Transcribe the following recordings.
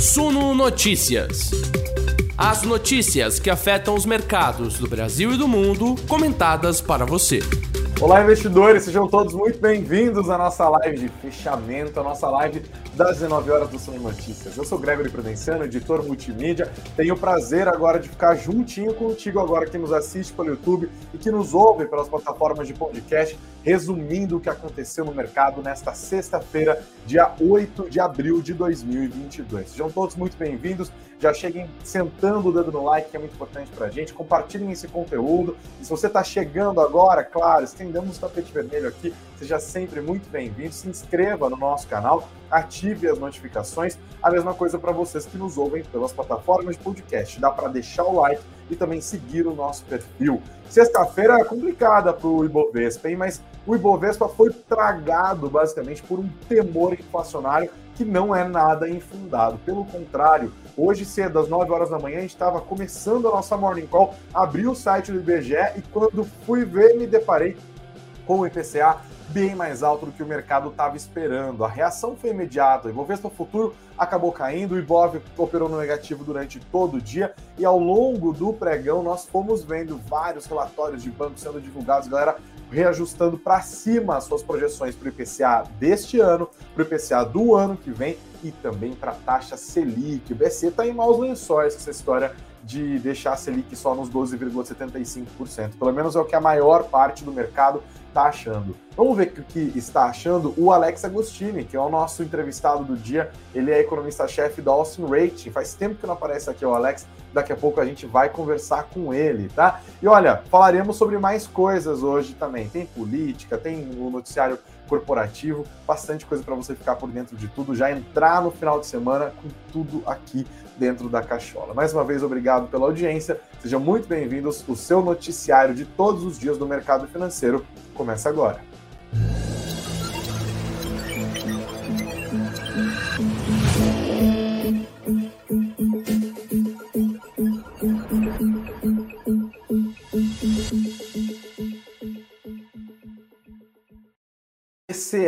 Suno Notícias. As notícias que afetam os mercados do Brasil e do mundo, comentadas para você. Olá, investidores, sejam todos muito bem-vindos à nossa live de fechamento, a nossa live das 19 horas do Suno Notícias. Eu sou Gregory Prudenciano, editor multimídia. Tenho o prazer agora de ficar juntinho contigo agora que nos assiste pelo YouTube e que nos ouve pelas plataformas de podcast, resumindo o que aconteceu no mercado nesta sexta-feira, dia 8 de abril de 2022. Sejam todos muito bem-vindos. Já cheguem sentando o dedo no like, que é muito importante para a gente. Compartilhem esse conteúdo. E se você está chegando agora, claro, estendemos o tapete vermelho aqui. Seja sempre muito bem-vindo. Se inscreva no nosso canal, ative as notificações. A mesma coisa para vocês que nos ouvem pelas plataformas de podcast. Dá para deixar o like e também seguir o nosso perfil. Sexta-feira é complicada para o Ibovespa, hein? mas o Ibovespa foi tragado basicamente por um temor inflacionário que não é nada infundado. Pelo contrário, hoje cedo, às 9 horas da manhã, a gente estava começando a nossa Morning Call, abri o site do IBGE e quando fui ver, me deparei com o IPCA bem mais alto do que o mercado estava esperando. A reação foi imediata. O Ibovespa Futuro acabou caindo, o Ibov operou no negativo durante todo o dia e ao longo do pregão nós fomos vendo vários relatórios de banco sendo divulgados, galera reajustando para cima as suas projeções para o IPCA deste ano, para o IPCA do ano que vem e também para a taxa Selic. O BC está em maus lençóis com essa história de deixar a Selic só nos 12,75%. Pelo menos é o que a maior parte do mercado está achando. Vamos ver o que está achando o Alex Agostini, que é o nosso entrevistado do dia. Ele é economista-chefe da Austin Rating. Faz tempo que não aparece aqui o Alex. Daqui a pouco a gente vai conversar com ele, tá? E olha, falaremos sobre mais coisas hoje também. Tem política, tem o noticiário corporativo, bastante coisa para você ficar por dentro de tudo, já entrar no final de semana com tudo aqui dentro da cachola. Mais uma vez, obrigado pela audiência. Sejam muito bem-vindos. O seu noticiário de todos os dias do mercado financeiro começa agora.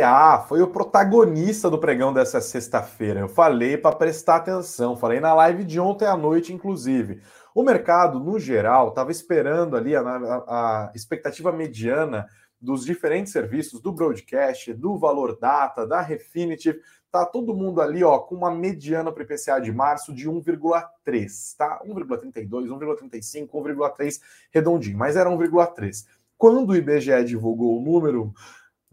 PCA foi o protagonista do pregão dessa sexta-feira. Eu falei para prestar atenção, falei na live de ontem à noite, inclusive. O mercado, no geral, estava esperando ali a, a, a, expectativa mediana dos diferentes serviços, do broadcast, do valor data, da Refinitiv. Tá todo mundo ali ó, com uma mediana para o IPCA de março de 1,3, tá? 1,32, 1,35, 1,3 redondinho, mas era 1,3. Quando o IBGE divulgou o número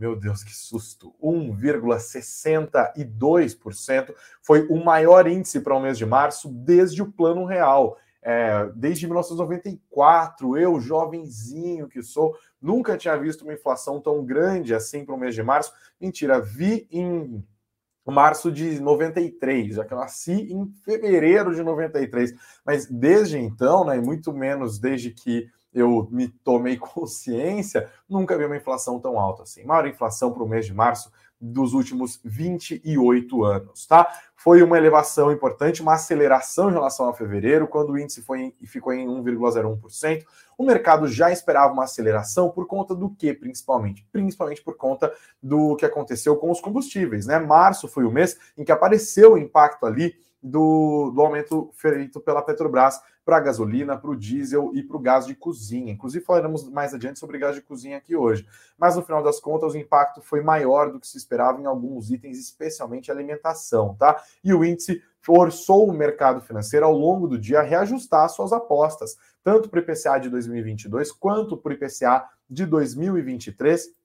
meu Deus, que susto! 1,62% foi o maior índice para o mês de março desde o Plano Real. É, desde 1994, eu, jovenzinho que sou, nunca tinha visto uma inflação tão grande assim para o mês de março. Mentira, vi em março de 93, já que eu nasci em fevereiro de 93. Mas desde então, né, muito menos desde que eu me tomei consciência, nunca vi uma inflação tão alta assim. Maior inflação para o mês de março dos últimos 28 anos, tá? Foi uma elevação importante, uma aceleração em relação a fevereiro, quando o índice foi e ficou em 1,01%. O mercado já esperava uma aceleração por conta do que, principalmente? Principalmente por conta do que aconteceu com os combustíveis, né? Março foi o mês em que apareceu o impacto ali do, do aumento feito pela Petrobras para a gasolina, para o diesel e para o gás de cozinha. Inclusive, falaremos mais adiante sobre gás de cozinha aqui hoje. Mas no final das contas, o impacto foi maior do que se esperava em alguns itens, especialmente alimentação, tá? E o índice forçou o mercado financeiro ao longo do dia a reajustar suas apostas, tanto para o IPCA de 2022 quanto para o IPCA de 2023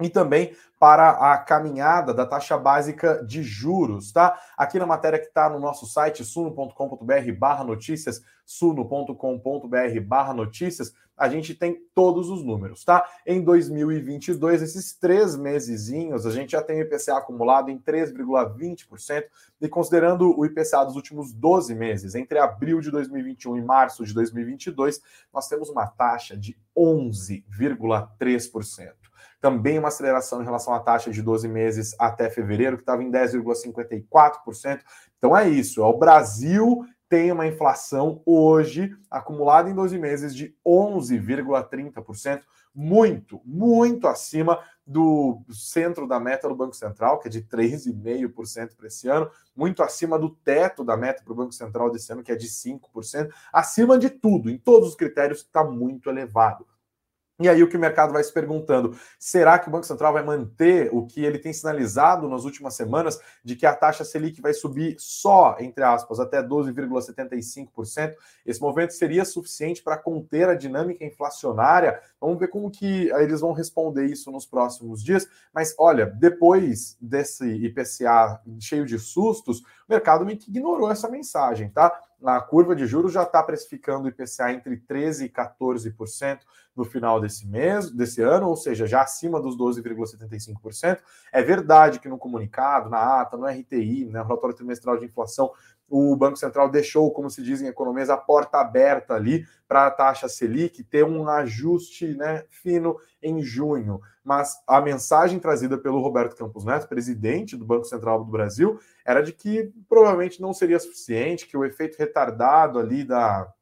e também para a caminhada da taxa básica de juros, tá? Aqui na matéria que está no nosso site, suno.com.br barra notícias, suno.com.br barra notícias, a gente tem todos os números, tá? Em 2022, esses três mesezinhos, a gente já tem o IPCA acumulado em 3,20%, e considerando o IPCA dos últimos 12 meses, entre abril de 2021 e março de 2022, nós temos uma taxa de 11,3% também uma aceleração em relação à taxa de 12 meses até fevereiro, que estava em 10,54%. Então é isso, é o Brasil tem uma inflação hoje, acumulada em 12 meses, de 11,30%, muito, muito acima do centro da meta do Banco Central, que é de 3,5% para esse ano, muito acima do teto da meta para o Banco Central desse ano, que é de 5%, acima de tudo, em todos os critérios, está muito elevado. E aí o que o mercado vai se perguntando, será que o Banco Central vai manter o que ele tem sinalizado nas últimas semanas de que a taxa Selic vai subir só, entre aspas, até 12,75%? Esse movimento seria suficiente para conter a dinâmica inflacionária? Vamos ver como que eles vão responder isso nos próximos dias. Mas olha, depois desse IPCA cheio de sustos, o mercado meio que ignorou essa mensagem, tá? A curva de juros já está precificando o IPCA entre 13% e 14% no final desse mês, desse ano, ou seja, já acima dos 12,75%. É verdade que no comunicado, na ata, no RTI, né, relatório trimestral de inflação, o Banco Central deixou, como se diz em economias, a porta aberta ali para a taxa Selic ter um ajuste né, fino em junho. Mas a mensagem trazida pelo Roberto Campos Neto, presidente do Banco Central do Brasil, era de que provavelmente não seria suficiente, que o efeito retardado ali da,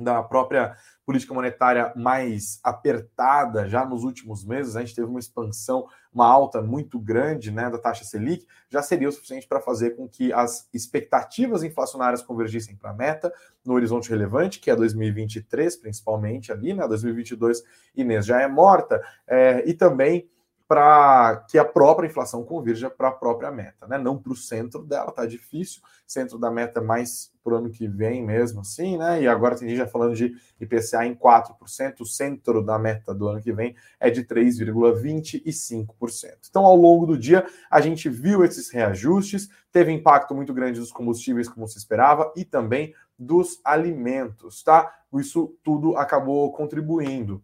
da própria política monetária mais apertada já nos últimos meses, a gente teve uma expansão, uma alta muito grande né, da taxa Selic, já seria o suficiente para fazer com que as expectativas inflacionárias convergissem para a meta no horizonte relevante, que é 2023, principalmente ali, né? 2022, Inês já é morta, é, e também para que a própria inflação convirja para a própria meta, né? Não para o centro dela, tá difícil. Centro da meta é mais para o ano que vem mesmo, assim, né? E agora tem gente já falando de IPCA em 4%, o centro da meta do ano que vem é de 3,25%. Então, ao longo do dia, a gente viu esses reajustes, teve impacto muito grande dos combustíveis, como se esperava, e também dos alimentos, tá? Isso tudo acabou contribuindo.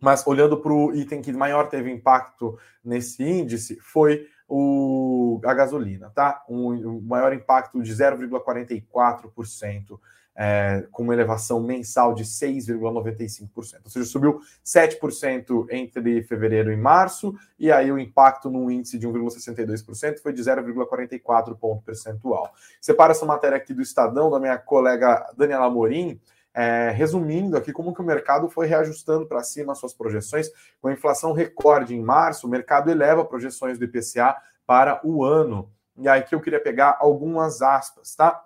Mas olhando para o item que maior teve impacto nesse índice foi o, a gasolina, tá? Um, um maior impacto de 0,44%, é, com uma elevação mensal de 6,95%. Ou seja, subiu 7% entre fevereiro e março, e aí o impacto no índice de 1,62% foi de 0,44 ponto percentual. Separa essa matéria aqui do Estadão, da minha colega Daniela Morim. É, resumindo aqui como que o mercado foi reajustando para cima suas projeções, com a inflação recorde em março, o mercado eleva projeções do IPCA para o ano. E aí que eu queria pegar algumas aspas, tá?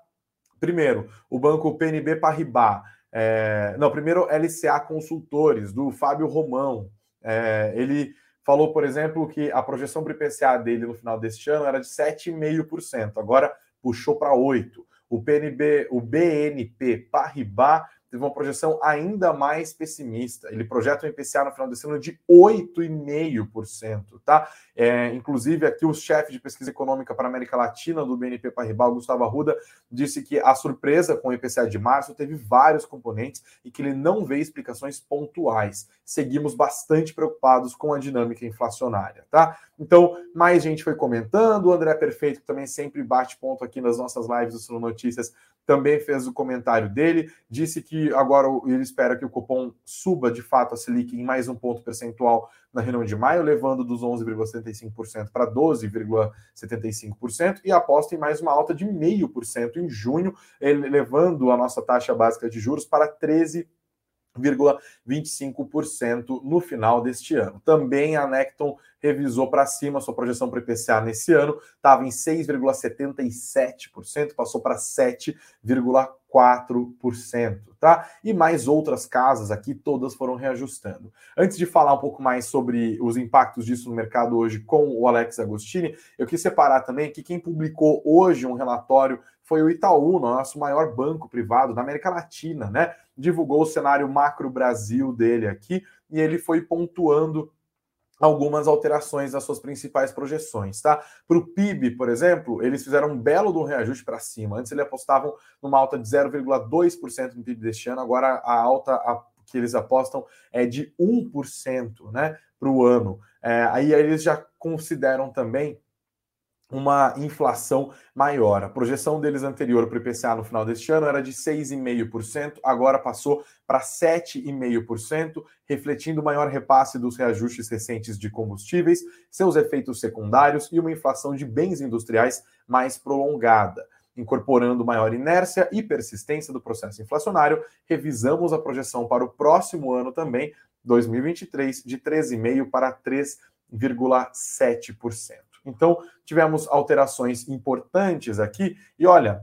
Primeiro, o banco PNB Paribas, é, não, primeiro LCA Consultores, do Fábio Romão, é, ele falou, por exemplo, que a projeção para o IPCA dele no final deste ano era de 7,5%, agora puxou para 8%. O PNB, o BNP Paribas teve uma projeção ainda mais pessimista. Ele projeta um IPCA no final desse ano de 8,5%, tá? É, inclusive, aqui o chefe de pesquisa econômica para a América Latina do BNP Paribas, Gustavo Arruda, disse que a surpresa com o IPCA de março teve vários componentes e que ele não vê explicações pontuais. Seguimos bastante preocupados com a dinâmica inflacionária, tá? Então, mais gente foi comentando, o André Perfeito, que também sempre bate ponto aqui nas nossas lives do Suno Notícias, também fez o comentário dele, disse que agora ele espera que o cupom suba de fato a Selic em mais um ponto percentual na reunião de maio, levando dos 11,75% para 12,75% e aposta em mais uma alta de 0,5% em junho, levando a nossa taxa básica de juros para 13 0,25% no final deste ano. Também a Necton revisou para cima sua projeção para o IPCA nesse ano, estava em 6,77%, passou para 7,4%, tá? E mais outras casas aqui, todas foram reajustando. Antes de falar um pouco mais sobre os impactos disso no mercado hoje com o Alex Agostini, eu quis separar também que quem publicou hoje um relatório foi o Itaú, nosso maior banco privado da América Latina, né? Divulgou o cenário macro Brasil dele aqui e ele foi pontuando algumas alterações nas suas principais projeções, tá? Para o PIB, por exemplo, eles fizeram um belo um reajuste para cima. Antes eles apostavam numa alta de 0,2% no PIB deste ano, agora a alta a, que eles apostam é de 1%, né, para o ano. É, aí eles já consideram também uma inflação maior. A projeção deles anterior para o IPCA no final deste ano era de 6,5%, agora passou para 7,5%, refletindo o maior repasse dos reajustes recentes de combustíveis, seus efeitos secundários e uma inflação de bens industriais mais prolongada. Incorporando maior inércia e persistência do processo inflacionário, revisamos a projeção para o próximo ano também, 2023, de 13,5% para 3,7%. Então, tivemos alterações importantes aqui. E olha,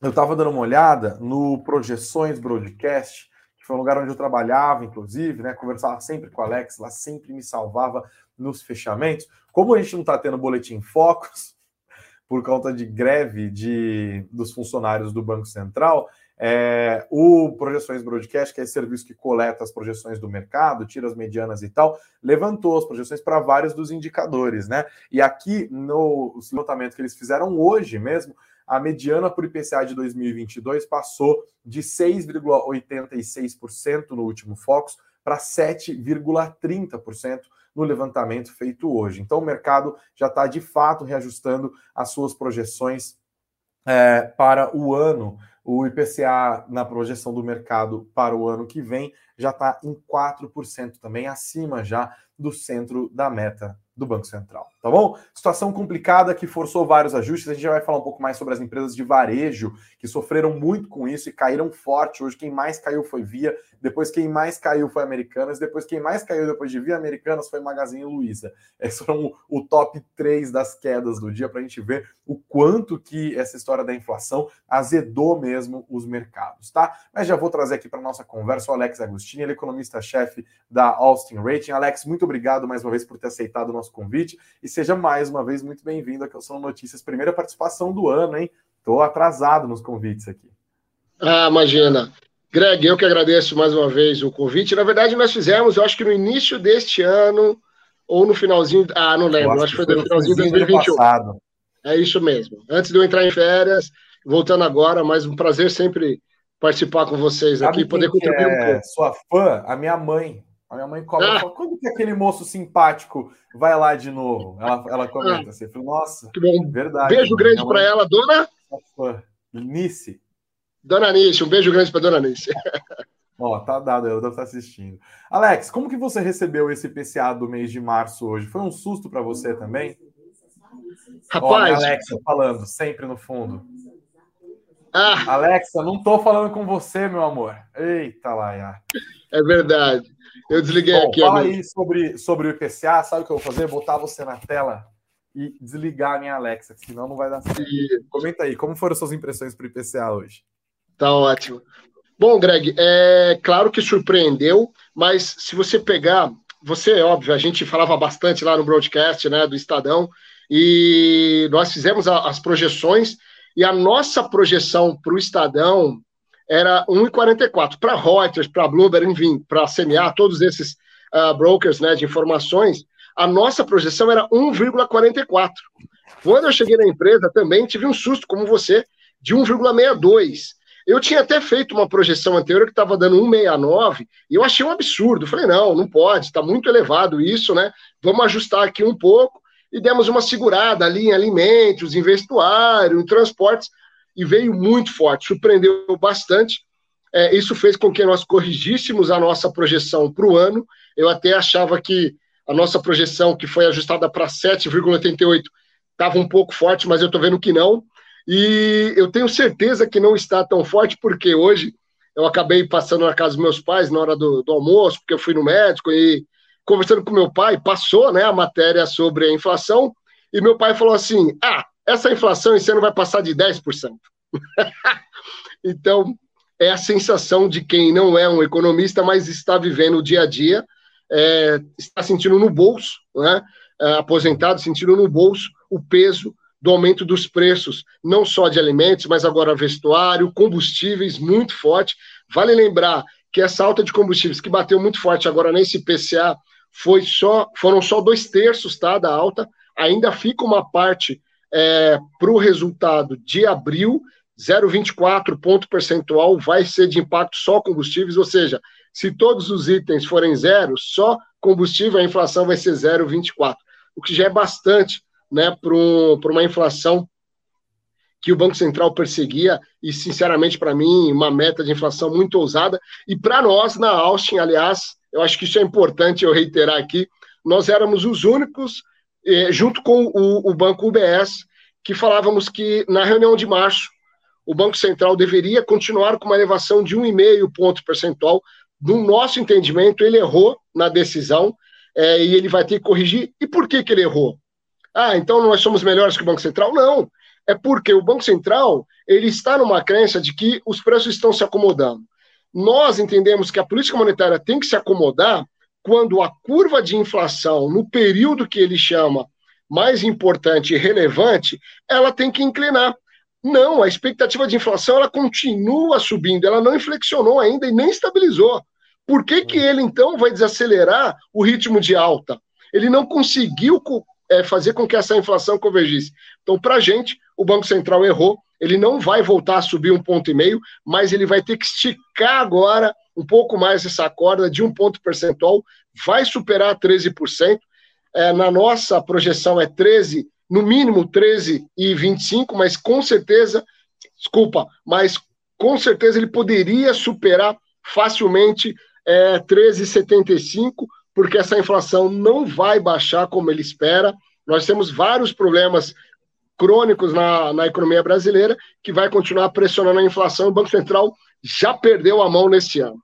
eu estava dando uma olhada no Projeções Broadcast, que foi um lugar onde eu trabalhava, inclusive, né? Conversava sempre com o Alex, lá sempre me salvava nos fechamentos. Como a gente não está tendo boletim focos, por conta de greve de, dos funcionários do Banco Central, é, o Projeções Broadcast, que é esse serviço que coleta as projeções do mercado, tira as medianas e tal, levantou as projeções para vários dos indicadores, né? E aqui no levantamento que eles fizeram hoje mesmo, a mediana por IPCA de 2022 passou de 6,86% no último Focus para 7,30% no levantamento feito hoje. Então, o mercado já está de fato reajustando as suas projeções é, para o ano o IPCA na projeção do mercado para o ano que vem já está em 4% também, acima já do centro da meta do Banco Central, tá bom? Situação complicada que forçou vários ajustes. A gente já vai falar um pouco mais sobre as empresas de varejo que sofreram muito com isso e caíram forte. Hoje quem mais caiu foi Via, depois quem mais caiu foi Americanas, depois quem mais caiu depois de Via Americanas foi Magazine Luiza. Esses foram o top 3 das quedas do dia para a gente ver o quanto que essa história da inflação azedou mesmo os mercados, tá? Mas já vou trazer aqui para nossa conversa o Alex Agostini, ele é economista-chefe da Austin Rating. Alex, muito obrigado mais uma vez por ter aceitado o nosso convite e seja mais uma vez muito bem-vindo aqui ao São Notícias, primeira participação do ano, hein? Estou atrasado nos convites aqui. Ah, imagina. Greg, eu que agradeço mais uma vez o convite. Na verdade, nós fizemos, eu acho que no início deste ano, ou no finalzinho. Ah, não lembro, acho, acho que foi no finalzinho de 2021. Passado. É isso mesmo. Antes de eu entrar em férias, voltando agora, mas um prazer sempre participar com vocês Sabe aqui, poder contribuir é um pouco. Sua fã, a minha mãe. A minha mãe cobra, ah. fala, quando que aquele moço simpático vai lá de novo? Ela, ela comenta ah. assim, nossa, que bom. verdade. Beijo grande para ela, dona... Nice. Dona Nice, um beijo grande para dona Nice. Ó, tá dado, ela deve estar assistindo. Alex, como que você recebeu esse PCA do mês de março hoje? Foi um susto para você também? Rapaz... Ó, Alexa falando, sempre no fundo. Ah. Alexa, não tô falando com você, meu amor. Eita lá, já. É verdade. Eu desliguei Bom, aqui. Fala aí sobre, sobre o IPCA. Sabe o que eu vou fazer? Botar você na tela e desligar a minha Alexa, senão não vai dar certo. E... Comenta aí, como foram suas impressões para o IPCA hoje? Tá ótimo. Bom, Greg, é claro que surpreendeu, mas se você pegar, você, óbvio, a gente falava bastante lá no broadcast, né, do Estadão, e nós fizemos a, as projeções, e a nossa projeção para o Estadão era 1,44. Para Reuters, para Bloomberg, enfim, para CMA, todos esses uh, brokers né, de informações, a nossa projeção era 1,44. Quando eu cheguei na empresa, também tive um susto, como você, de 1,62. Eu tinha até feito uma projeção anterior que estava dando 1,69 e eu achei um absurdo. Falei, não, não pode, está muito elevado isso, né? Vamos ajustar aqui um pouco e demos uma segurada ali em alimentos, em vestuário, em transportes e veio muito forte, surpreendeu bastante. É, isso fez com que nós corrigíssemos a nossa projeção para o ano. Eu até achava que a nossa projeção, que foi ajustada para 7,88, estava um pouco forte, mas eu estou vendo que não. E eu tenho certeza que não está tão forte, porque hoje eu acabei passando na casa dos meus pais na hora do, do almoço, porque eu fui no médico e conversando com meu pai, passou né, a matéria sobre a inflação, e meu pai falou assim: ah, essa inflação esse ano vai passar de 10%. então, é a sensação de quem não é um economista, mas está vivendo o dia a dia, é, está sentindo no bolso, né, é, aposentado, sentindo no bolso o peso do aumento dos preços, não só de alimentos, mas agora vestuário, combustíveis muito forte. Vale lembrar que essa alta de combustíveis que bateu muito forte agora nesse PCA foi só, foram só dois terços tá, da alta, ainda fica uma parte é, para o resultado de abril, 0,24 ponto percentual vai ser de impacto só combustíveis, ou seja, se todos os itens forem zero, só combustível, a inflação vai ser 0,24, o que já é bastante né, para um, uma inflação que o Banco Central perseguia, e sinceramente, para mim, uma meta de inflação muito ousada. E para nós, na Austin, aliás, eu acho que isso é importante eu reiterar aqui, nós éramos os únicos, eh, junto com o, o Banco UBS, que falávamos que na reunião de março o Banco Central deveria continuar com uma elevação de 1,5 ponto percentual. No nosso entendimento, ele errou na decisão é, e ele vai ter que corrigir. E por que, que ele errou? Ah, então nós somos melhores que o Banco Central? Não. É porque o Banco Central ele está numa crença de que os preços estão se acomodando. Nós entendemos que a política monetária tem que se acomodar quando a curva de inflação, no período que ele chama mais importante e relevante, ela tem que inclinar. Não, a expectativa de inflação ela continua subindo, ela não inflexionou ainda e nem estabilizou. Por que, que ele então vai desacelerar o ritmo de alta? Ele não conseguiu é, fazer com que essa inflação convergisse. Então, para a gente, o Banco Central errou. Ele não vai voltar a subir um ponto e meio, mas ele vai ter que esticar agora um pouco mais essa corda de um ponto percentual, vai superar 13%. É, na nossa projeção é 13, no mínimo 13,25, mas com certeza, desculpa, mas com certeza ele poderia superar facilmente é, 13,75, porque essa inflação não vai baixar como ele espera. Nós temos vários problemas crônicos na, na economia brasileira que vai continuar pressionando a inflação. O Banco Central já perdeu a mão neste ano.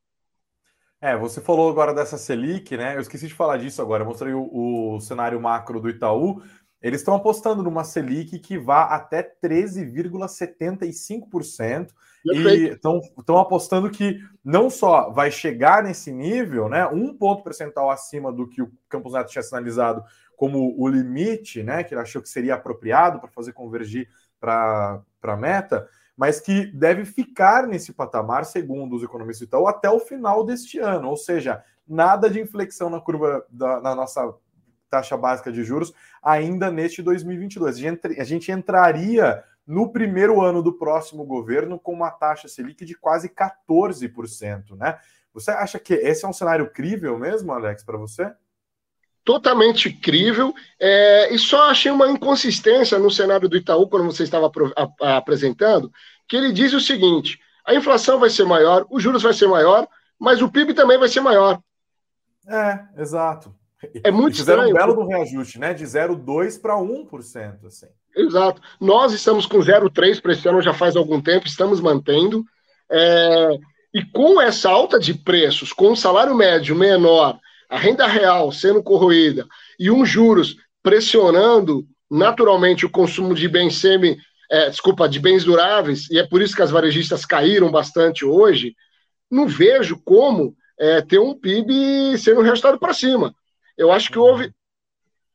É, você falou agora dessa Selic, né? Eu esqueci de falar disso agora. Eu mostrei o, o cenário macro do Itaú. Eles estão apostando numa Selic que vá até 13,75% e estão apostando que não só vai chegar nesse nível, né, um ponto percentual acima do que o Campos Neto tinha sinalizado como o limite, né, que ele achou que seria apropriado para fazer convergir para a meta, mas que deve ficar nesse patamar, segundo os economistas Itaú, até o final deste ano, ou seja, nada de inflexão na curva da na nossa taxa básica de juros ainda neste 2022. A gente, a gente entraria no primeiro ano do próximo governo com uma taxa Selic de quase 14%, né? Você acha que esse é um cenário crível mesmo, Alex, para você? Totalmente crível. É, e só achei uma inconsistência no cenário do Itaú, quando você estava apresentando, que ele diz o seguinte: a inflação vai ser maior, os juros vai ser maior, mas o PIB também vai ser maior. É, exato. É muito e fizeram estranho. um belo do reajuste, né? De 0,2 para 1%, assim. Exato. Nós estamos com 0,3 para esse ano já faz algum tempo, estamos mantendo. É... E com essa alta de preços, com o salário médio menor, a renda real sendo corroída e uns juros pressionando naturalmente o consumo de bens semi, é, desculpa, de bens duráveis, e é por isso que as varejistas caíram bastante hoje, não vejo como é, ter um PIB sendo reajustado para cima. Eu acho que houve,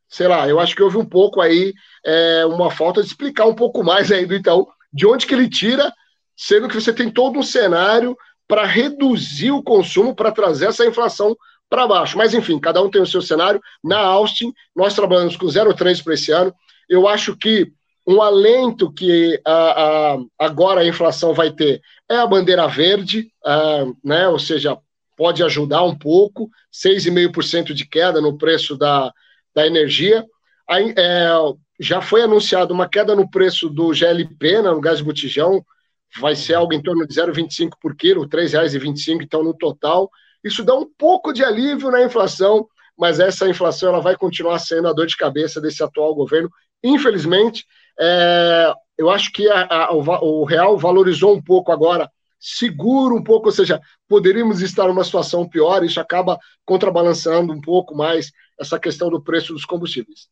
sei lá, eu acho que houve um pouco aí é, uma falta de explicar um pouco mais aí do Itaú, de onde que ele tira, sendo que você tem todo um cenário para reduzir o consumo, para trazer essa inflação para baixo. Mas, enfim, cada um tem o seu cenário. Na Austin, nós trabalhamos com 0,3 para esse ano. Eu acho que um alento que a, a, agora a inflação vai ter é a bandeira verde, a, né? ou seja, pode ajudar um pouco, 6,5% de queda no preço da, da energia. Aí, é, já foi anunciado uma queda no preço do GLP, né, no gás de botijão, vai ser algo em torno de 0,25 por quilo, R$ 3,25, então no total. Isso dá um pouco de alívio na inflação, mas essa inflação ela vai continuar sendo a dor de cabeça desse atual governo. Infelizmente, é, eu acho que a, a, o, o real valorizou um pouco agora seguro um pouco, ou seja, poderíamos estar numa situação pior, isso acaba contrabalançando um pouco mais essa questão do preço dos combustíveis.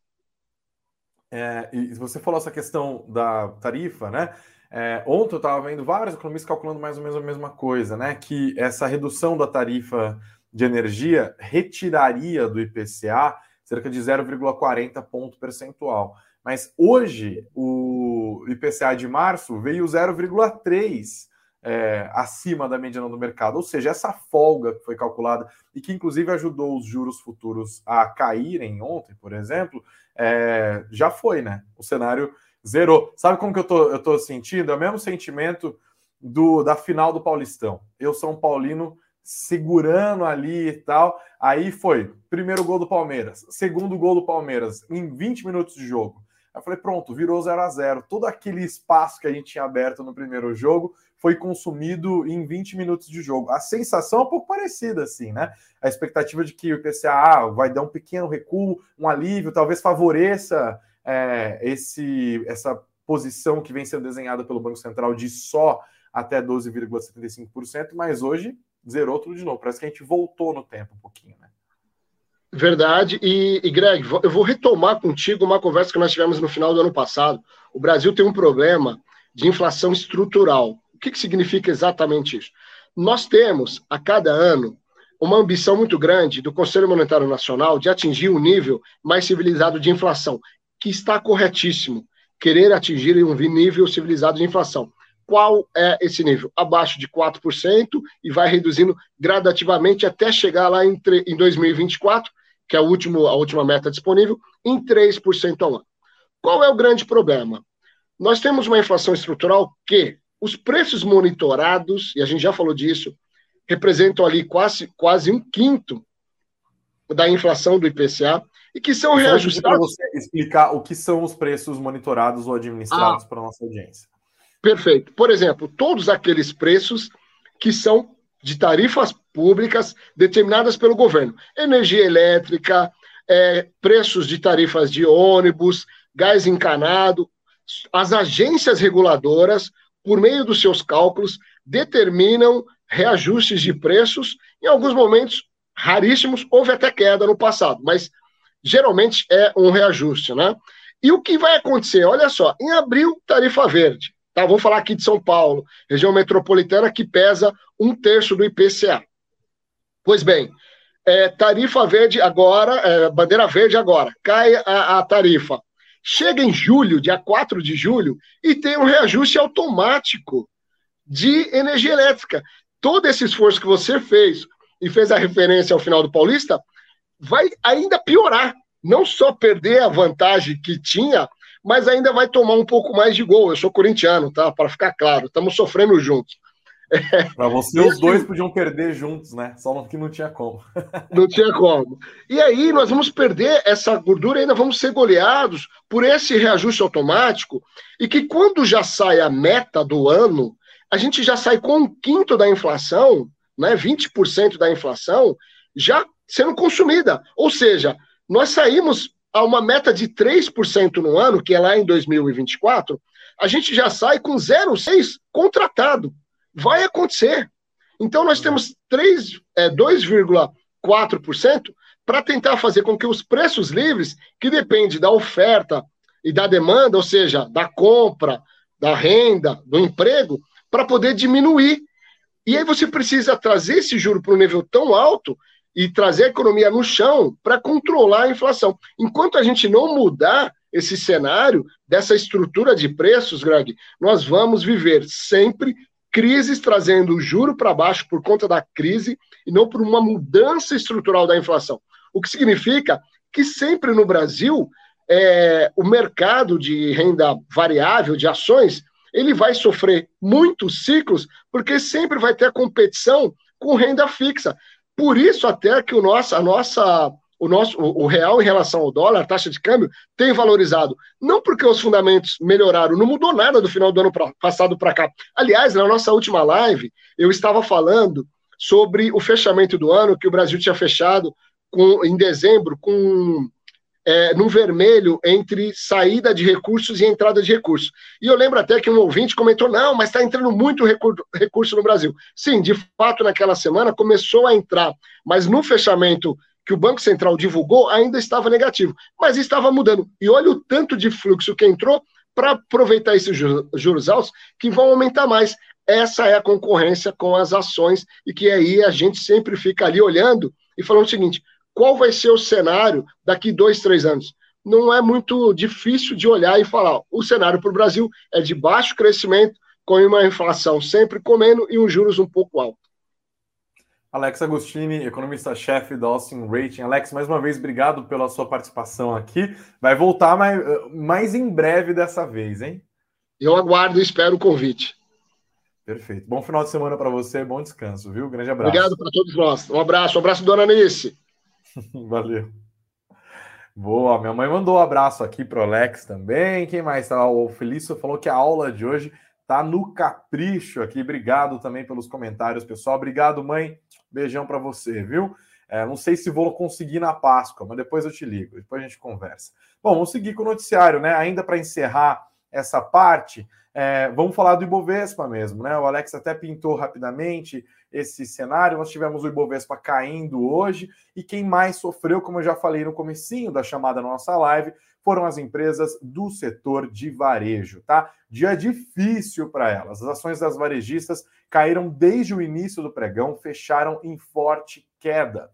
É, e você falou essa questão da tarifa, né? É, ontem eu estava vendo vários economistas calculando mais ou menos a mesma coisa, né? Que essa redução da tarifa de energia retiraria do IPCA cerca de 0,40 ponto percentual. Mas hoje o IPCA de março veio 0,3 é, acima da mediana do mercado. Ou seja, essa folga que foi calculada e que inclusive ajudou os juros futuros a caírem ontem, por exemplo, é, já foi, né? O cenário zerou. Sabe como que eu tô, eu tô sentindo? É o mesmo sentimento do, da final do Paulistão. Eu, São Paulino, segurando ali e tal. Aí foi, primeiro gol do Palmeiras, segundo gol do Palmeiras, em 20 minutos de jogo. Eu falei, pronto, virou 0 a 0 Todo aquele espaço que a gente tinha aberto no primeiro jogo foi consumido em 20 minutos de jogo. A sensação é um pouco parecida, assim, né? A expectativa de que o IPCA ah, vai dar um pequeno recuo, um alívio, talvez favoreça é, esse, essa posição que vem sendo desenhada pelo Banco Central de só até 12,75%, mas hoje zerou tudo de novo. Parece que a gente voltou no tempo um pouquinho, né? Verdade. E, e, Greg, eu vou retomar contigo uma conversa que nós tivemos no final do ano passado. O Brasil tem um problema de inflação estrutural. O que, que significa exatamente isso? Nós temos, a cada ano, uma ambição muito grande do Conselho Monetário Nacional de atingir um nível mais civilizado de inflação, que está corretíssimo, querer atingir um nível civilizado de inflação. Qual é esse nível? Abaixo de 4% e vai reduzindo gradativamente até chegar lá em, em 2024, que é a, último, a última meta disponível, em 3% ao ano. Qual é o grande problema? Nós temos uma inflação estrutural que os preços monitorados, e a gente já falou disso, representam ali quase, quase um quinto da inflação do IPCA e que são reajustados. Para você explicar o que são os preços monitorados ou administrados ah, para a nossa audiência. Perfeito. Por exemplo, todos aqueles preços que são de tarifas públicas determinadas pelo governo: energia elétrica, é, preços de tarifas de ônibus, gás encanado. As agências reguladoras, por meio dos seus cálculos, determinam reajustes de preços, em alguns momentos raríssimos, houve até queda no passado, mas geralmente é um reajuste, né? E o que vai acontecer? Olha só, em abril, tarifa verde. Tá? Vou falar aqui de São Paulo, região metropolitana que pesa um terço do IPCA. Pois bem, é, tarifa verde agora, é, bandeira verde agora, cai a, a tarifa. Chega em julho, dia 4 de julho, e tem um reajuste automático de energia elétrica todo esse esforço que você fez e fez a referência ao final do Paulista, vai ainda piorar. Não só perder a vantagem que tinha, mas ainda vai tomar um pouco mais de gol. Eu sou corintiano, tá? Para ficar claro, estamos sofrendo juntos. Para você, os dois podiam perder juntos, né? Só que não tinha como. Não tinha como. E aí, nós vamos perder essa gordura e ainda vamos ser goleados por esse reajuste automático. E que quando já sai a meta do ano, a gente já sai com um quinto da inflação, né, 20% da inflação, já sendo consumida. Ou seja, nós saímos a uma meta de 3% no ano, que é lá em 2024, a gente já sai com 0,6% contratado. Vai acontecer. Então, nós temos 3, é, 2,4% para tentar fazer com que os preços livres, que depende da oferta e da demanda, ou seja, da compra, da renda, do emprego, para poder diminuir. E aí você precisa trazer esse juro para um nível tão alto e trazer a economia no chão para controlar a inflação. Enquanto a gente não mudar esse cenário dessa estrutura de preços, Greg, nós vamos viver sempre crises trazendo o juro para baixo por conta da crise e não por uma mudança estrutural da inflação. O que significa que sempre no Brasil é, o mercado de renda variável, de ações, ele vai sofrer muitos ciclos, porque sempre vai ter a competição com renda fixa. Por isso, até que o nosso, a nossa, o, nosso, o real em relação ao dólar, a taxa de câmbio, tem valorizado. Não porque os fundamentos melhoraram, não mudou nada do final do ano pra, passado para cá. Aliás, na nossa última live, eu estava falando sobre o fechamento do ano, que o Brasil tinha fechado com, em dezembro com é, no vermelho entre saída de recursos e entrada de recursos. E eu lembro até que um ouvinte comentou: não, mas está entrando muito recurso no Brasil. Sim, de fato, naquela semana começou a entrar, mas no fechamento que o Banco Central divulgou ainda estava negativo, mas estava mudando. E olha o tanto de fluxo que entrou para aproveitar esses juros altos que vão aumentar mais. Essa é a concorrência com as ações e que aí a gente sempre fica ali olhando e falando o seguinte: qual vai ser o cenário daqui dois, três anos? Não é muito difícil de olhar e falar. O cenário para o Brasil é de baixo crescimento, com uma inflação sempre comendo e uns juros um pouco alto. Alex Agostini, economista-chefe da Austin Rating. Alex, mais uma vez, obrigado pela sua participação aqui. Vai voltar mais, mais em breve dessa vez, hein? Eu aguardo e espero o convite. Perfeito. Bom final de semana para você, bom descanso, viu? Grande abraço. Obrigado para todos nós. Um abraço, um abraço, dona Anice. Valeu. Boa, minha mãe mandou um abraço aqui pro Alex também. Quem mais tá? O Felício falou que a aula de hoje tá no capricho aqui. Obrigado também pelos comentários, pessoal. Obrigado, mãe. Beijão para você, viu? É, não sei se vou conseguir na Páscoa, mas depois eu te ligo, depois a gente conversa. Bom, vamos seguir com o noticiário, né? Ainda para encerrar essa parte, é, vamos falar do Ibovespa mesmo, né? O Alex até pintou rapidamente esse cenário. Nós tivemos o Ibovespa caindo hoje e quem mais sofreu, como eu já falei no comecinho da chamada nossa live, foram as empresas do setor de varejo, tá? Dia difícil para elas. As ações das varejistas caíram desde o início do pregão, fecharam em forte queda,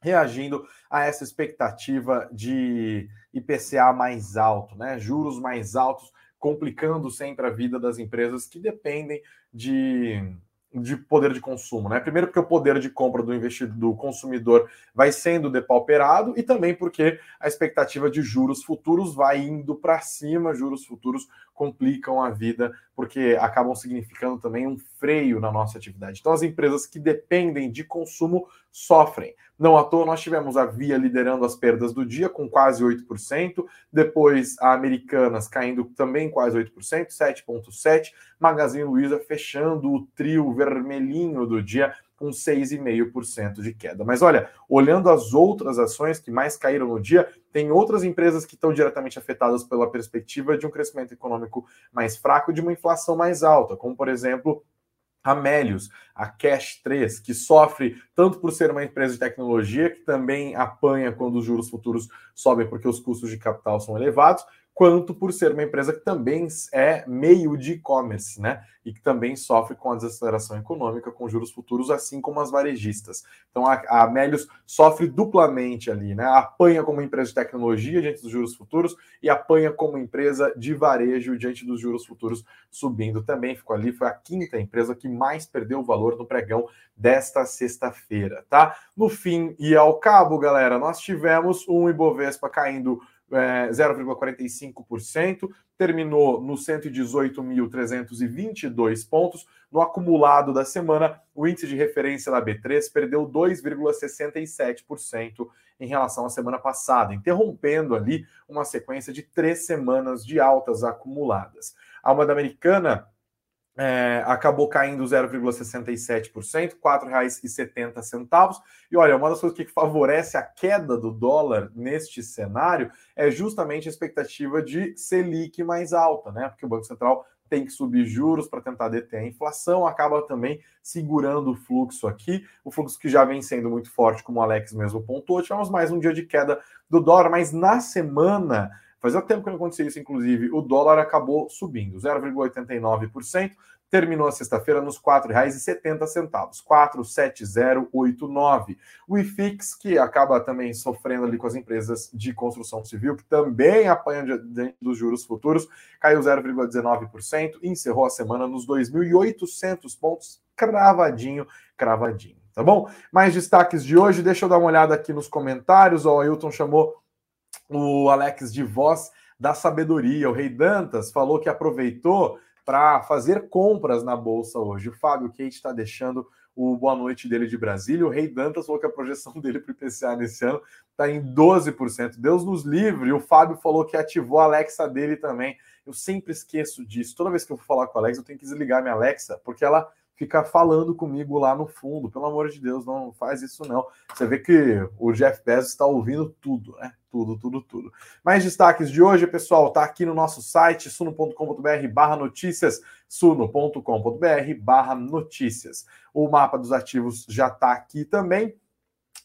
reagindo a essa expectativa de IPCA mais alto, né? Juros mais altos, complicando sempre a vida das empresas que dependem de de poder de consumo, né? Primeiro porque o poder de compra do investidor, do consumidor vai sendo depauperado e também porque a expectativa de juros futuros vai indo para cima, juros futuros complicam a vida porque acabam significando também um freio na nossa atividade. Então as empresas que dependem de consumo sofrem. Não à toa nós tivemos a Via liderando as perdas do dia com quase 8%, depois a Americanas caindo também quase 8%, 7.7, Magazine Luiza fechando o trio vermelhinho do dia com 6,5% de queda. Mas olha, olhando as outras ações que mais caíram no dia, tem outras empresas que estão diretamente afetadas pela perspectiva de um crescimento econômico mais fraco, de uma inflação mais alta, como por exemplo a Melius, a Cash 3, que sofre tanto por ser uma empresa de tecnologia, que também apanha quando os juros futuros sobem porque os custos de capital são elevados, quanto por ser uma empresa que também é meio de e-commerce, né? E que também sofre com a desaceleração econômica, com juros futuros, assim como as varejistas. Então a, a sofre duplamente ali, né? Apanha como empresa de tecnologia diante dos juros futuros e apanha como empresa de varejo diante dos juros futuros subindo também. Ficou ali, foi a quinta empresa que mais perdeu valor no pregão desta sexta-feira, tá? No fim e ao cabo, galera, nós tivemos um Ibovespa caindo é, 0,45%, terminou no 118.322 pontos. No acumulado da semana, o índice de referência da B3 perdeu 2,67% em relação à semana passada, interrompendo ali uma sequência de três semanas de altas acumuladas. A moeda americana é, acabou caindo 0,67%, R$ 4,70. E olha, uma das coisas que favorece a queda do dólar neste cenário é justamente a expectativa de Selic mais alta, né? Porque o Banco Central tem que subir juros para tentar deter a inflação, acaba também segurando o fluxo aqui, o fluxo que já vem sendo muito forte, como o Alex mesmo pontuou. Tivemos mais um dia de queda do dólar, mas na semana Fazia tempo que não acontecia isso, inclusive, o dólar acabou subindo 0,89%, terminou a sexta-feira nos R$ 4,70, 47089. O IFIX, que acaba também sofrendo ali com as empresas de construção civil, que também apanham dos juros futuros, caiu 0,19% e encerrou a semana nos 2.800 pontos, cravadinho, cravadinho. Tá bom? Mais destaques de hoje, deixa eu dar uma olhada aqui nos comentários. O Ailton chamou o Alex de Voz da Sabedoria. O Rei Dantas falou que aproveitou para fazer compras na bolsa hoje. O Fábio Kate está deixando o boa noite dele de Brasília. O Rei Dantas falou que a projeção dele para o IPCA nesse ano está em 12%. Deus nos livre. O Fábio falou que ativou a Alexa dele também. Eu sempre esqueço disso. Toda vez que eu vou falar com a Alexa, eu tenho que desligar minha Alexa, porque ela ficar falando comigo lá no fundo. Pelo amor de Deus, não faz isso não. Você vê que o Jeff Bezos está ouvindo tudo, né? Tudo, tudo, tudo. Mais destaques de hoje, pessoal, tá aqui no nosso site, suno.com.br barra notícias, suno.com.br barra notícias. O mapa dos ativos já está aqui também.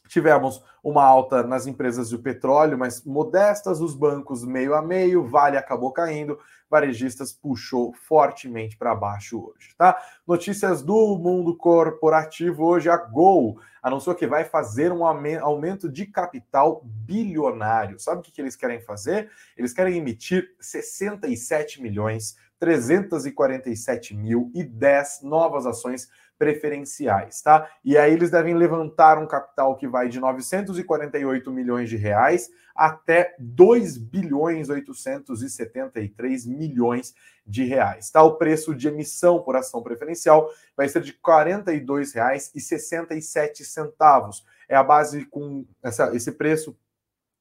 Tivemos uma alta nas empresas de petróleo, mas modestas, os bancos meio a meio, Vale acabou caindo, varejistas puxou fortemente para baixo hoje, tá? Notícias do mundo corporativo hoje, a Gol anunciou que vai fazer um aumento de capital bilionário. Sabe o que, eles querem fazer? Eles querem emitir 67 milhões 347 mil e 10 novas ações preferenciais, tá? E aí eles devem levantar um capital que vai de 948 milhões de reais até 2 bilhões 873 milhões de reais, tá? O preço de emissão por ação preferencial vai ser de R$ 42,67. É a base com essa, esse preço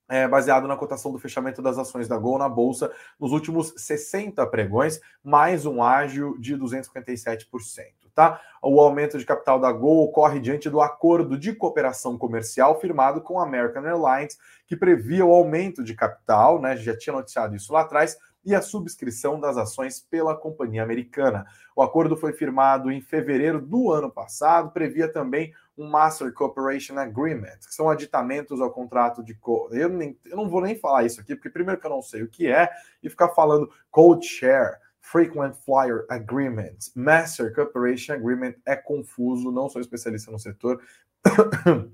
é, baseado na cotação do fechamento das ações da Gol na Bolsa nos últimos 60 pregões, mais um ágio de 257%. Tá? O aumento de capital da Gol ocorre diante do acordo de cooperação comercial firmado com a American Airlines, que previa o aumento de capital, né? Já tinha noticiado isso lá atrás, e a subscrição das ações pela companhia americana. O acordo foi firmado em fevereiro do ano passado, previa também um Master Cooperation Agreement, que são aditamentos ao contrato de. Co eu, nem, eu não vou nem falar isso aqui, porque primeiro que eu não sei o que é, e ficar falando Code Share. Frequent Flyer Agreement, Master Cooperation Agreement é confuso, não sou especialista no setor,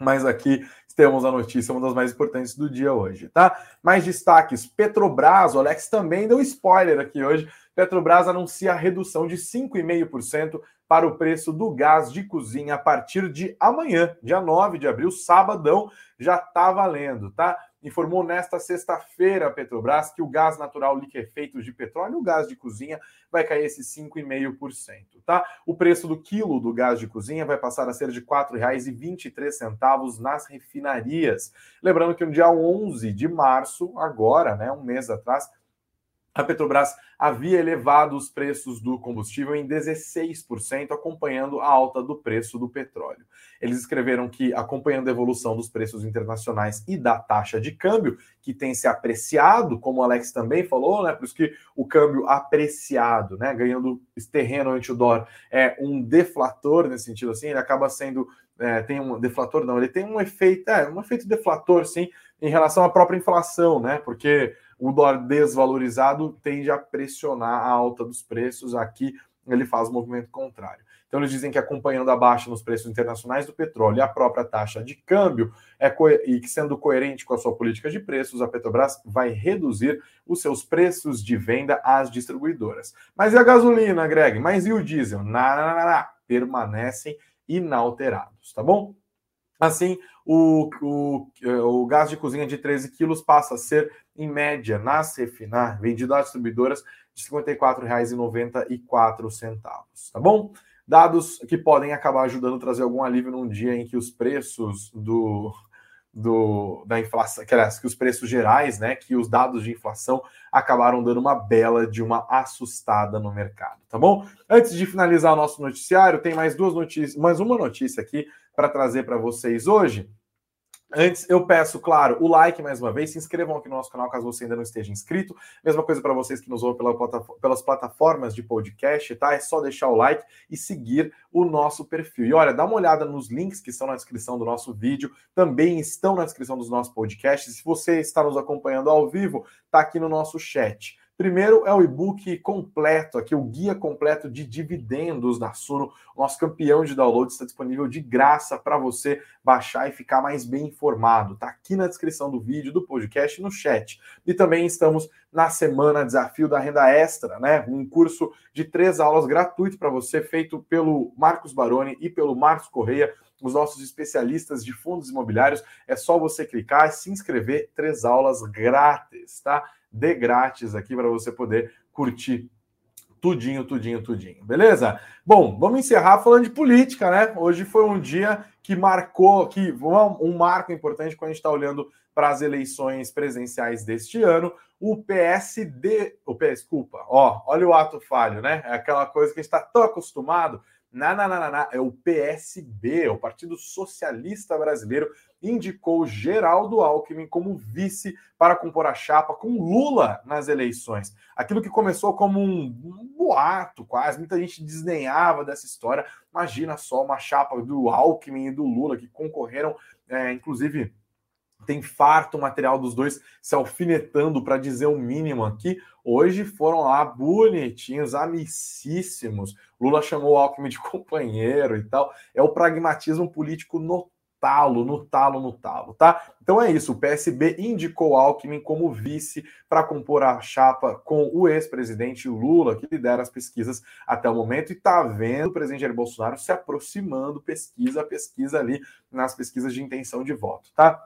mas aqui temos a notícia, uma das mais importantes do dia hoje, tá? Mais destaques: Petrobras, o Alex também deu spoiler aqui hoje. Petrobras anuncia a redução de 5,5% para o preço do gás de cozinha a partir de amanhã, dia 9 de abril, sabadão, já está valendo, tá? Informou nesta sexta-feira a Petrobras que o gás natural liquefeito de petróleo, o gás de cozinha, vai cair esse 5,5%, tá? O preço do quilo do gás de cozinha vai passar a ser de R$ 4,23 nas refinarias. Lembrando que no dia 11 de março, agora, né, um mês atrás, a Petrobras havia elevado os preços do combustível em 16%, acompanhando a alta do preço do petróleo. Eles escreveram que, acompanhando a evolução dos preços internacionais e da taxa de câmbio, que tem se apreciado, como o Alex também falou, né? Por isso que o câmbio apreciado, né? Ganhando terreno ante o dólar, é um deflator nesse sentido assim, ele acaba sendo. É, tem um deflator, não, ele tem um efeito, é, um efeito deflator, sim, em relação à própria inflação, né? Porque o dólar desvalorizado tende a pressionar a alta dos preços. Aqui ele faz o movimento contrário. Então eles dizem que acompanhando a baixa nos preços internacionais do petróleo e a própria taxa de câmbio é e que sendo coerente com a sua política de preços, a Petrobras vai reduzir os seus preços de venda às distribuidoras. Mas e a gasolina, Greg? Mas e o diesel? Não, permanecem inalterados, tá bom? Assim, o, o, o gás de cozinha de 13 quilos passa a ser, em média, na Cefinar, vendido às distribuidoras, de R$ 54,94, tá bom? Dados que podem acabar ajudando a trazer algum alívio num dia em que os preços do, do, da inflação, que, aliás, que os preços gerais, né, que os dados de inflação acabaram dando uma bela de uma assustada no mercado, tá bom? Antes de finalizar o nosso noticiário, tem mais duas notícias, mais uma notícia aqui para trazer para vocês hoje. Antes, eu peço, claro, o like mais uma vez. Se inscrevam aqui no nosso canal caso você ainda não esteja inscrito. Mesma coisa para vocês que nos ouvem pela pelas plataformas de podcast, tá? É só deixar o like e seguir o nosso perfil. E olha, dá uma olhada nos links que estão na descrição do nosso vídeo, também estão na descrição dos nossos podcasts. Se você está nos acompanhando ao vivo, tá aqui no nosso chat. Primeiro é o e-book completo, aqui o guia completo de dividendos da Suno. Nosso campeão de download está disponível de graça para você baixar e ficar mais bem informado. Está aqui na descrição do vídeo, do podcast e no chat. E também estamos na semana Desafio da Renda Extra, né? Um curso de três aulas gratuito para você, feito pelo Marcos Baroni e pelo Marcos Correia os nossos especialistas de fundos imobiliários. É só você clicar e se inscrever, três aulas grátis, tá? De grátis aqui para você poder curtir tudinho, tudinho, tudinho. Beleza? Bom, vamos encerrar falando de política, né? Hoje foi um dia que marcou, que um marco importante quando a gente está olhando para as eleições presenciais deste ano. O PSD, o PS, desculpa, ó, olha o ato falho, né? É aquela coisa que está tão acostumado não, não, não, não, é o PSB, o Partido Socialista Brasileiro, indicou Geraldo Alckmin como vice para compor a chapa com Lula nas eleições. Aquilo que começou como um, boato, quase, muita gente desdenhava dessa história. Imagina só uma chapa do Alckmin e do Lula que concorreram, é, inclusive tem farto material dos dois se alfinetando para dizer o mínimo aqui. Hoje foram lá bonitinhos, amicíssimos. Lula chamou o Alckmin de companheiro e tal. É o pragmatismo político no talo, no talo, no talo, tá? Então é isso. O PSB indicou Alckmin como vice para compor a chapa com o ex-presidente Lula, que lidera as pesquisas até o momento, e está vendo o presidente Jair Bolsonaro se aproximando pesquisa a pesquisa ali nas pesquisas de intenção de voto, tá?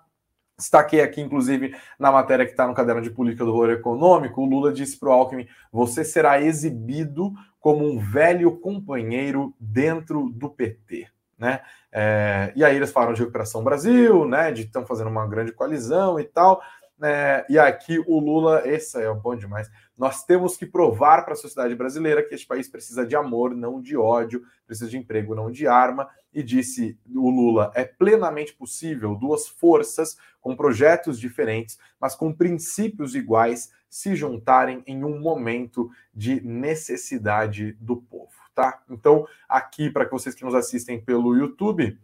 Destaquei aqui, inclusive, na matéria que está no caderno de política do Valor Econômico, o Lula disse para o Alckmin: você será exibido como um velho companheiro dentro do PT. Né? É, e aí eles falaram de recuperação Brasil, né? De estão fazendo uma grande coalizão e tal. É, e aqui o Lula, esse é bom demais. Nós temos que provar para a sociedade brasileira que este país precisa de amor, não de ódio, precisa de emprego, não de arma. E disse o Lula: é plenamente possível duas forças com projetos diferentes, mas com princípios iguais, se juntarem em um momento de necessidade do povo, tá? Então, aqui para vocês que nos assistem pelo YouTube,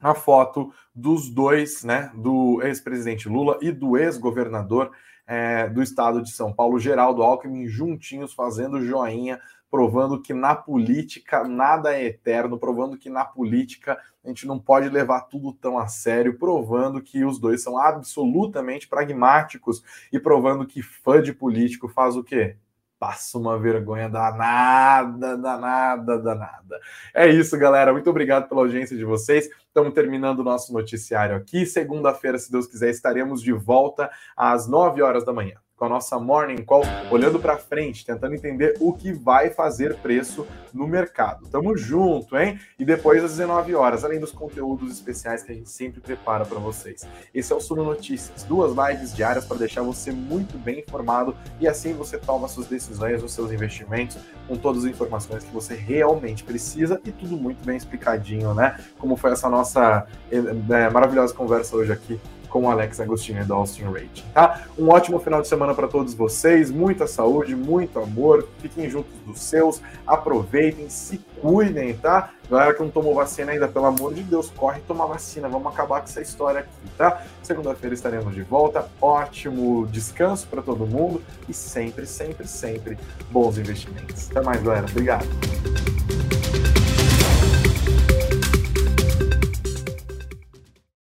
a foto dos dois, né, do ex-presidente Lula e do ex-governador é, do estado de São Paulo, Geraldo Alckmin, juntinhos fazendo joinha, provando que na política nada é eterno, provando que na política a gente não pode levar tudo tão a sério, provando que os dois são absolutamente pragmáticos e provando que fã de político faz o quê? Passa uma vergonha danada, danada, danada. É isso, galera. Muito obrigado pela audiência de vocês. Estamos terminando o nosso noticiário aqui. Segunda-feira, se Deus quiser, estaremos de volta às 9 horas da manhã com a nossa Morning Call, olhando para frente, tentando entender o que vai fazer preço no mercado. Tamo junto, hein? E depois às 19 horas, além dos conteúdos especiais que a gente sempre prepara para vocês. Esse é o Suno Notícias, duas lives diárias para deixar você muito bem informado e assim você toma suas decisões, os seus investimentos com todas as informações que você realmente precisa e tudo muito bem explicadinho, né? Como foi essa nossa é, maravilhosa conversa hoje aqui com o Alex Agostinho do Austin Rating, tá? Um ótimo final de semana para todos vocês, muita saúde, muito amor, fiquem juntos dos seus, aproveitem, se cuidem, tá? Galera que não tomou vacina ainda, pelo amor de Deus, corre tomar vacina, vamos acabar com essa história aqui, tá? Segunda-feira estaremos de volta, ótimo descanso para todo mundo e sempre, sempre, sempre bons investimentos. Até mais, galera. Obrigado.